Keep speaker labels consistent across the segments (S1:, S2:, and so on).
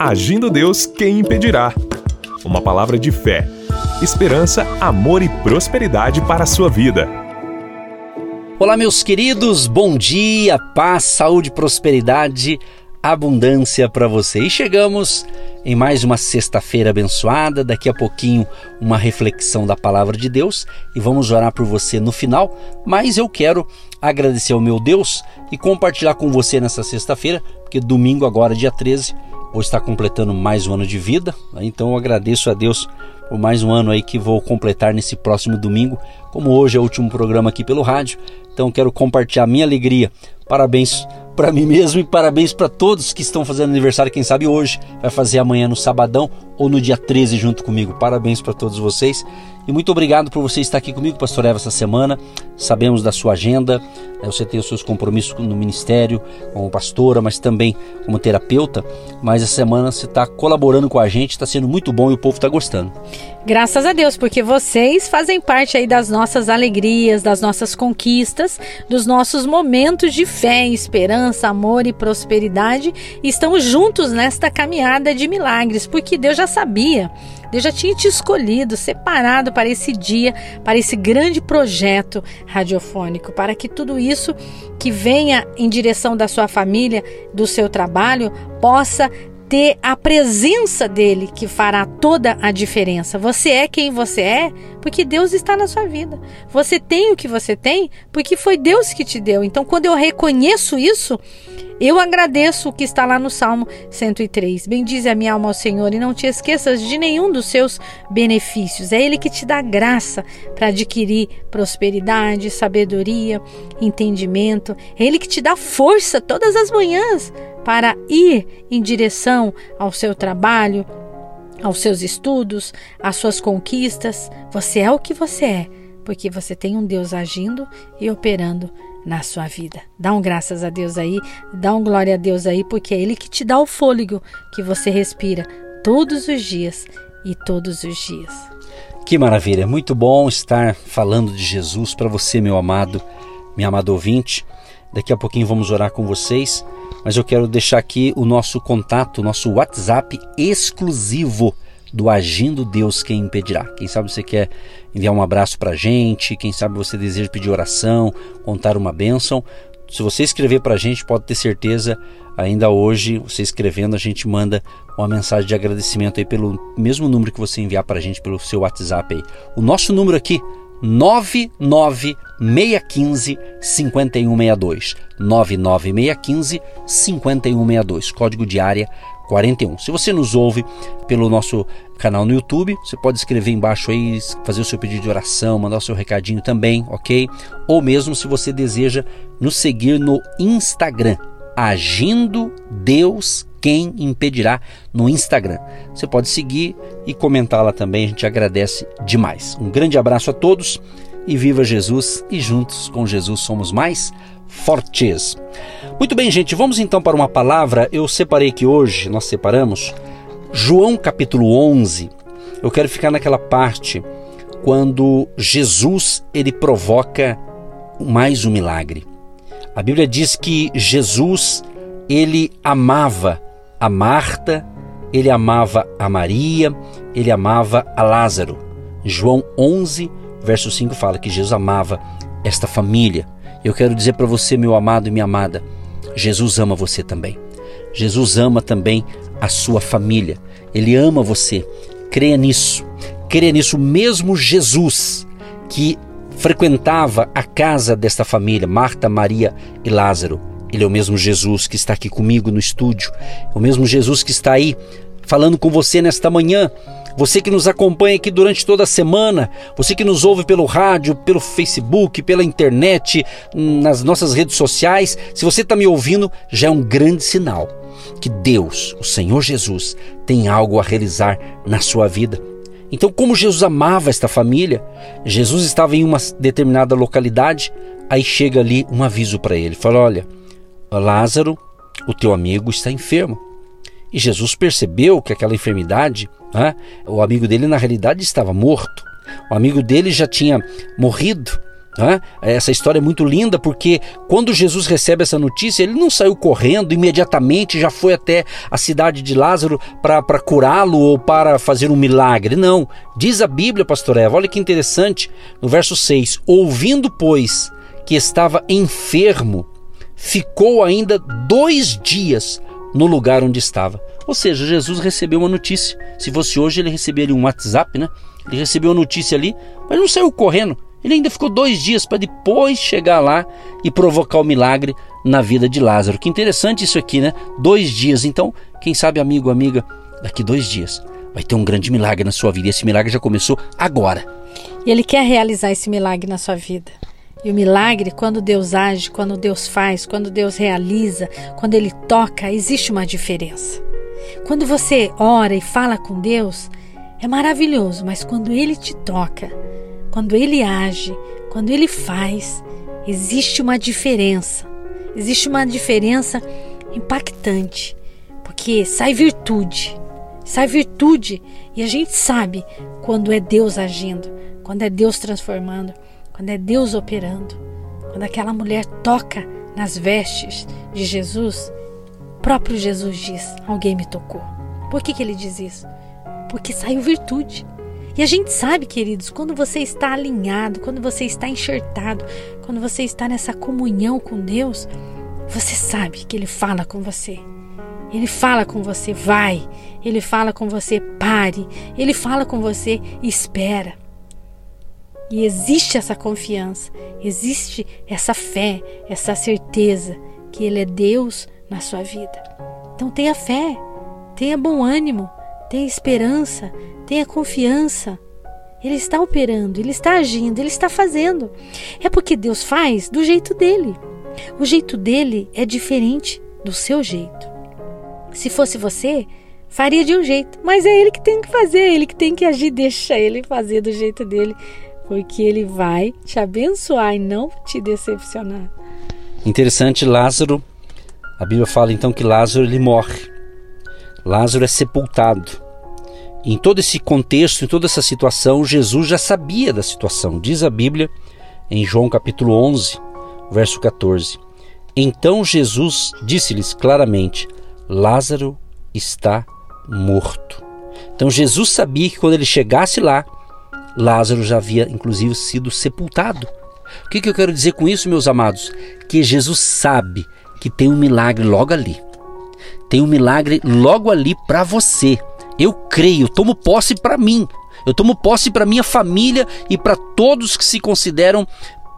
S1: Agindo Deus, quem impedirá? Uma palavra de fé, esperança, amor e prosperidade para a sua vida.
S2: Olá, meus queridos, bom dia, paz, saúde, prosperidade, abundância para você. E chegamos em mais uma sexta-feira abençoada. Daqui a pouquinho, uma reflexão da palavra de Deus e vamos orar por você no final. Mas eu quero agradecer ao meu Deus e compartilhar com você nessa sexta-feira, porque domingo, agora, dia 13, vou estar completando mais um ano de vida. Né? Então eu agradeço a Deus por mais um ano aí que vou completar nesse próximo domingo. Como hoje é o último programa aqui pelo rádio, então quero compartilhar minha alegria. Parabéns para mim mesmo e parabéns para todos que estão fazendo aniversário, quem sabe hoje, vai fazer amanhã no sabadão ou no dia 13 junto comigo. Parabéns para todos vocês e muito obrigado por você estar aqui comigo, Pastor Eva, essa semana. Sabemos da sua agenda, né? você tem os seus compromissos no ministério, como pastora, mas também como terapeuta. Mas essa semana você está colaborando com a gente, está sendo muito bom e o povo está gostando.
S3: Graças a Deus, porque vocês fazem parte aí das nossas alegrias, das nossas conquistas, dos nossos momentos de fé, esperança, amor e prosperidade. E estamos juntos nesta caminhada de milagres, porque Deus já sabia Deus já tinha te escolhido, separado para esse dia, para esse grande projeto radiofônico, para que tudo isso que venha em direção da sua família, do seu trabalho, possa ter a presença dele que fará toda a diferença. Você é quem você é porque Deus está na sua vida. Você tem o que você tem porque foi Deus que te deu. Então, quando eu reconheço isso, eu agradeço o que está lá no Salmo 103. Bendize a minha alma ao Senhor e não te esqueças de nenhum dos seus benefícios. É Ele que te dá graça para adquirir prosperidade, sabedoria, entendimento. É Ele que te dá força todas as manhãs para ir em direção ao seu trabalho, aos seus estudos, às suas conquistas. Você é o que você é, porque você tem um Deus agindo e operando na sua vida. Dá um graças a Deus aí, dá um glória a Deus aí, porque é Ele que te dá o fôlego que você respira todos os dias e todos os dias.
S2: Que maravilha, muito bom estar falando de Jesus para você, meu amado, minha amada ouvinte. Daqui a pouquinho vamos orar com vocês, mas eu quero deixar aqui o nosso contato, o nosso WhatsApp exclusivo do Agindo Deus Quem Impedirá. Quem sabe você quer enviar um abraço para a gente, quem sabe você deseja pedir oração, contar uma bênção. Se você escrever para a gente, pode ter certeza, ainda hoje, você escrevendo, a gente manda uma mensagem de agradecimento aí pelo mesmo número que você enviar para a gente pelo seu WhatsApp aí. O nosso número aqui, 99615 5162. 99615 5162. Código de área 41. Se você nos ouve pelo nosso canal no YouTube, você pode escrever embaixo aí, fazer o seu pedido de oração, mandar o seu recadinho também, ok? Ou mesmo se você deseja nos seguir no Instagram, Agindo Deus Quem Impedirá no Instagram. Você pode seguir e comentar lá também, a gente agradece demais. Um grande abraço a todos e viva Jesus e juntos com Jesus somos mais fortes. Muito bem, gente, vamos então para uma palavra. Eu separei que hoje, nós separamos João capítulo 11. Eu quero ficar naquela parte quando Jesus ele provoca mais um milagre. A Bíblia diz que Jesus ele amava a Marta, ele amava a Maria, ele amava a Lázaro. João 11, verso 5 fala que Jesus amava esta família. Eu quero dizer para você, meu amado e minha amada, Jesus ama você também. Jesus ama também a sua família. Ele ama você. Creia nisso. Creia nisso. Mesmo Jesus, que frequentava a casa desta família, Marta, Maria e Lázaro, ele é o mesmo Jesus que está aqui comigo no estúdio. É o mesmo Jesus que está aí falando com você nesta manhã você que nos acompanha aqui durante toda a semana, você que nos ouve pelo rádio, pelo Facebook, pela internet, nas nossas redes sociais, se você está me ouvindo, já é um grande sinal que Deus, o Senhor Jesus, tem algo a realizar na sua vida. Então, como Jesus amava esta família, Jesus estava em uma determinada localidade, aí chega ali um aviso para ele: fala, olha, Lázaro, o teu amigo, está enfermo. E Jesus percebeu que aquela enfermidade, né, o amigo dele na realidade estava morto. O amigo dele já tinha morrido, Essa história é muito linda porque quando Jesus recebe essa notícia, ele não saiu correndo imediatamente, já foi até a cidade de Lázaro para curá-lo ou para fazer um milagre. Não. Diz a Bíblia, pastor Eva, olha que interessante, no verso 6: Ouvindo, pois, que estava enfermo, ficou ainda dois dias no lugar onde estava. Ou seja, Jesus recebeu uma notícia. Se fosse hoje, ele receberia um WhatsApp, né? Ele recebeu a notícia ali, mas não saiu correndo ele ainda ficou dois dias para depois chegar lá e provocar o milagre na vida de Lázaro. Que interessante isso aqui, né? Dois dias. Então, quem sabe, amigo, amiga, daqui dois dias vai ter um grande milagre na sua vida. E esse milagre já começou agora.
S3: E ele quer realizar esse milagre na sua vida. E o milagre, quando Deus age, quando Deus faz, quando Deus realiza, quando Ele toca, existe uma diferença. Quando você ora e fala com Deus, é maravilhoso, mas quando Ele te toca, quando ele age, quando ele faz, existe uma diferença. Existe uma diferença impactante, porque sai virtude. Sai virtude e a gente sabe quando é Deus agindo, quando é Deus transformando, quando é Deus operando. Quando aquela mulher toca nas vestes de Jesus, próprio Jesus diz: Alguém me tocou. Por que, que ele diz isso? Porque saiu virtude. E a gente sabe, queridos, quando você está alinhado, quando você está enxertado, quando você está nessa comunhão com Deus, você sabe que Ele fala com você. Ele fala com você, vai. Ele fala com você, pare. Ele fala com você, espera. E existe essa confiança, existe essa fé, essa certeza que Ele é Deus na sua vida. Então tenha fé, tenha bom ânimo, tenha esperança, Tenha confiança. Ele está operando, ele está agindo, ele está fazendo. É porque Deus faz do jeito dele. O jeito dele é diferente do seu jeito. Se fosse você, faria de um jeito, mas é ele que tem que fazer, é ele que tem que agir, deixa ele fazer do jeito dele, porque ele vai te abençoar e não te decepcionar.
S2: Interessante, Lázaro. A Bíblia fala então que Lázaro ele morre. Lázaro é sepultado. Em todo esse contexto, em toda essa situação, Jesus já sabia da situação. Diz a Bíblia em João capítulo 11, verso 14. Então Jesus disse-lhes claramente: Lázaro está morto. Então Jesus sabia que quando ele chegasse lá, Lázaro já havia inclusive sido sepultado. O que, que eu quero dizer com isso, meus amados? Que Jesus sabe que tem um milagre logo ali. Tem um milagre logo ali para você. Eu creio, tomo posse para mim. Eu tomo posse para minha família e para todos que se consideram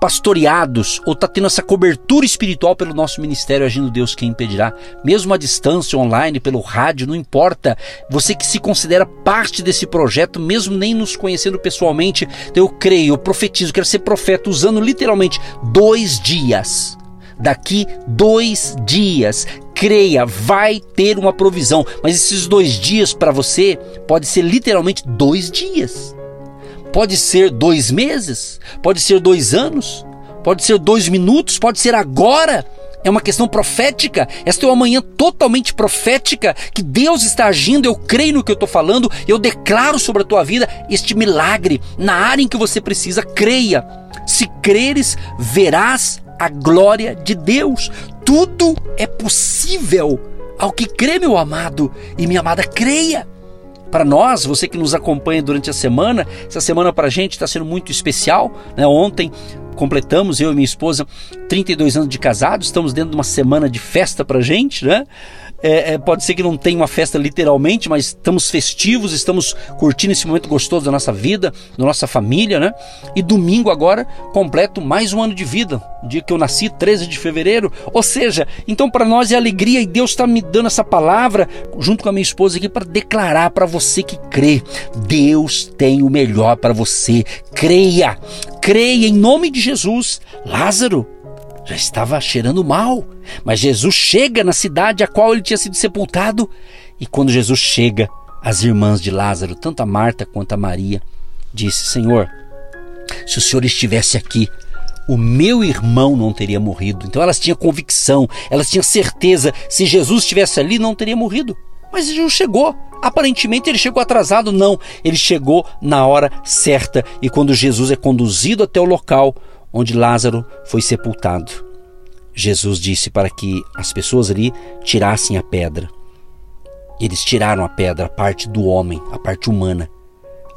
S2: pastoreados ou está tendo essa cobertura espiritual pelo nosso ministério Agindo Deus quem impedirá, mesmo à distância, online, pelo rádio, não importa. Você que se considera parte desse projeto, mesmo nem nos conhecendo pessoalmente, eu creio, eu profetizo, quero ser profeta usando literalmente dois dias daqui dois dias. Creia, vai ter uma provisão. Mas esses dois dias para você pode ser literalmente dois dias. Pode ser dois meses, pode ser dois anos, pode ser dois minutos, pode ser agora. É uma questão profética. Esta é uma manhã totalmente profética que Deus está agindo. Eu creio no que eu estou falando. Eu declaro sobre a tua vida este milagre na área em que você precisa. Creia. Se creres, verás a glória de Deus. Tudo é possível ao que crê, meu amado e minha amada, creia. Para nós, você que nos acompanha durante a semana, essa semana para a gente está sendo muito especial. Né? Ontem completamos, eu e minha esposa, 32 anos de casados, estamos dentro de uma semana de festa para a gente, né? É, é, pode ser que não tenha uma festa literalmente, mas estamos festivos, estamos curtindo esse momento gostoso da nossa vida, da nossa família, né? E domingo agora completo mais um ano de vida, dia que eu nasci, 13 de fevereiro. Ou seja, então para nós é alegria e Deus está me dando essa palavra junto com a minha esposa aqui para declarar para você que crê: Deus tem o melhor para você. Creia, creia em nome de Jesus. Lázaro, já estava cheirando mal. Mas Jesus chega na cidade a qual ele tinha sido sepultado. E quando Jesus chega, as irmãs de Lázaro, tanto a Marta quanto a Maria, disse: Senhor, se o Senhor estivesse aqui, o meu irmão não teria morrido. Então elas tinham convicção, elas tinham certeza, se Jesus estivesse ali, não teria morrido. Mas Jesus chegou. Aparentemente ele chegou atrasado, não. Ele chegou na hora certa. E quando Jesus é conduzido até o local onde Lázaro foi sepultado. Jesus disse para que as pessoas ali tirassem a pedra. Eles tiraram a pedra, a parte do homem, a parte humana.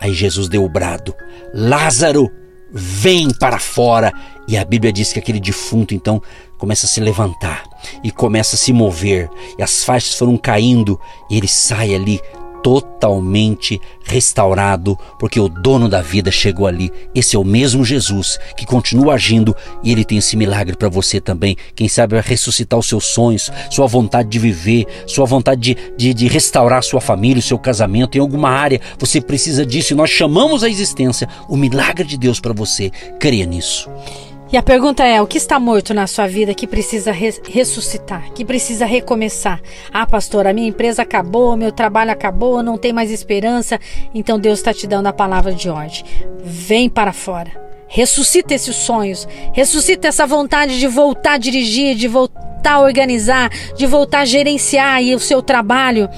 S2: Aí Jesus deu o brado: Lázaro, vem para fora. E a Bíblia diz que aquele defunto então começa a se levantar e começa a se mover, e as faixas foram caindo, e ele sai ali totalmente restaurado, porque o dono da vida chegou ali. Esse é o mesmo Jesus que continua agindo e ele tem esse milagre para você também. Quem sabe vai ressuscitar os seus sonhos, sua vontade de viver, sua vontade de, de, de restaurar sua família, o seu casamento em alguma área. Você precisa disso e nós chamamos à existência o milagre de Deus para você. Creia nisso.
S3: E a pergunta é: o que está morto na sua vida que precisa ressuscitar, que precisa recomeçar? Ah, pastor, a minha empresa acabou, meu trabalho acabou, não tem mais esperança. Então Deus está te dando a palavra de ordem. Vem para fora. Ressuscita esses sonhos, ressuscita essa vontade de voltar a dirigir, de voltar a organizar, de voltar a gerenciar aí o seu trabalho.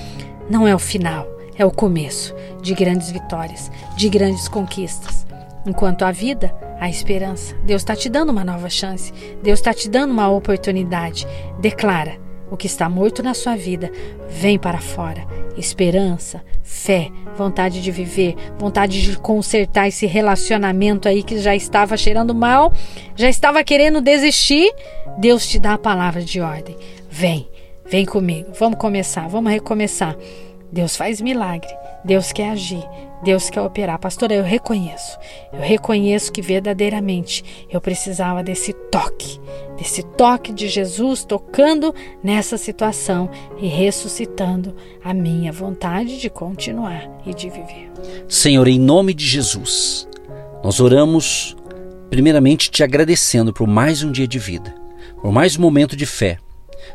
S3: Não é o final, é o começo de grandes vitórias, de grandes conquistas. Enquanto a vida, a esperança. Deus está te dando uma nova chance. Deus está te dando uma oportunidade. Declara o que está morto na sua vida. Vem para fora. Esperança, fé, vontade de viver, vontade de consertar esse relacionamento aí que já estava cheirando mal, já estava querendo desistir. Deus te dá a palavra de ordem. Vem, vem comigo. Vamos começar, vamos recomeçar. Deus faz milagre. Deus quer agir. Deus quer operar. Pastora, eu reconheço. Eu reconheço que verdadeiramente eu precisava desse toque, desse toque de Jesus tocando nessa situação e ressuscitando a minha vontade de continuar e de viver.
S2: Senhor, em nome de Jesus, nós oramos primeiramente te agradecendo por mais um dia de vida, por mais um momento de fé.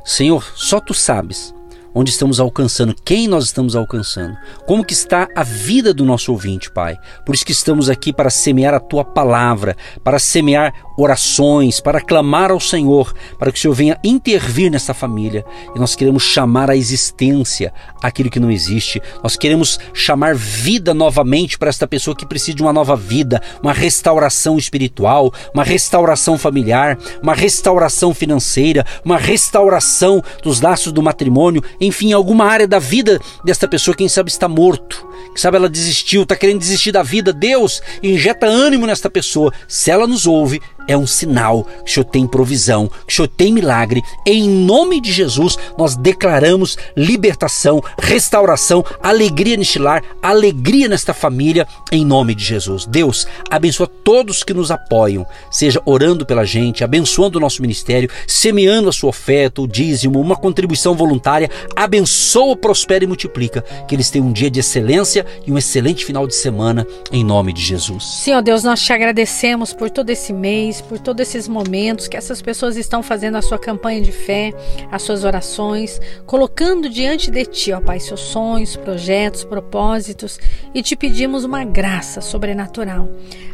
S2: Senhor, só tu sabes onde estamos alcançando, quem nós estamos alcançando, como que está a vida do nosso ouvinte, Pai. Por isso que estamos aqui para semear a tua palavra, para semear orações, para clamar ao Senhor, para que o Senhor venha intervir nessa família. E nós queremos chamar à existência aquilo que não existe. Nós queremos chamar vida novamente para esta pessoa que precisa de uma nova vida, uma restauração espiritual, uma restauração familiar, uma restauração financeira, uma restauração dos laços do matrimônio enfim, alguma área da vida desta pessoa, quem sabe está morto, quem sabe ela desistiu, está querendo desistir da vida. Deus injeta ânimo nesta pessoa. Se ela nos ouve, é um sinal que o Senhor tem provisão, que o Senhor tem milagre. Em nome de Jesus, nós declaramos libertação, restauração, alegria neste lar, alegria nesta família, em nome de Jesus. Deus, abençoa todos que nos apoiam, seja orando pela gente, abençoando o nosso ministério, semeando a sua oferta, o dízimo, uma contribuição voluntária. Abençoa, prospera e multiplica. Que eles tenham um dia de excelência e um excelente final de semana, em nome de Jesus.
S3: Senhor Deus, nós te agradecemos por todo esse mês por todos esses momentos que essas pessoas estão fazendo a sua campanha de fé, as suas orações, colocando diante de Ti, ó Pai, seus sonhos, projetos, propósitos e te pedimos uma graça sobrenatural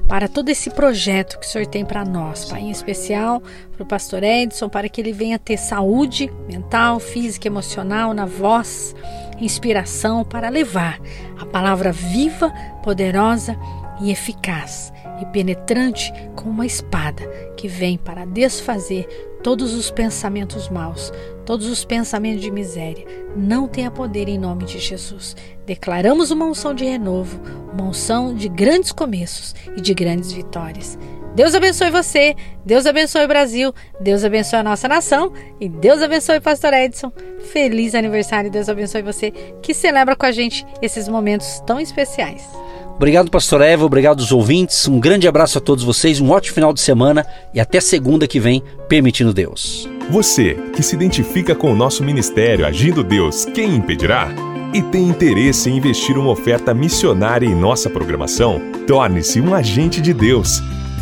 S3: para todo esse projeto que o Senhor tem para nós, Pai, em especial para o pastor Edson, para que ele venha ter saúde mental, física, emocional, na voz, inspiração para levar a palavra viva, poderosa e eficaz e penetrante como uma espada que vem para desfazer todos os pensamentos maus, todos os pensamentos de miséria. Não tenha poder em nome de Jesus. Declaramos uma unção de renovo, uma unção de grandes começos e de grandes vitórias. Deus abençoe você, Deus abençoe o Brasil, Deus abençoe a nossa nação e Deus abençoe o Pastor Edson. Feliz aniversário, Deus abençoe você que celebra com a gente esses momentos tão especiais.
S2: Obrigado, Pastor Eva, obrigado aos ouvintes. Um grande abraço a todos vocês, um ótimo final de semana e até segunda que vem, permitindo Deus.
S1: Você que se identifica com o nosso ministério Agindo Deus, quem impedirá? E tem interesse em investir uma oferta missionária em nossa programação? Torne-se um agente de Deus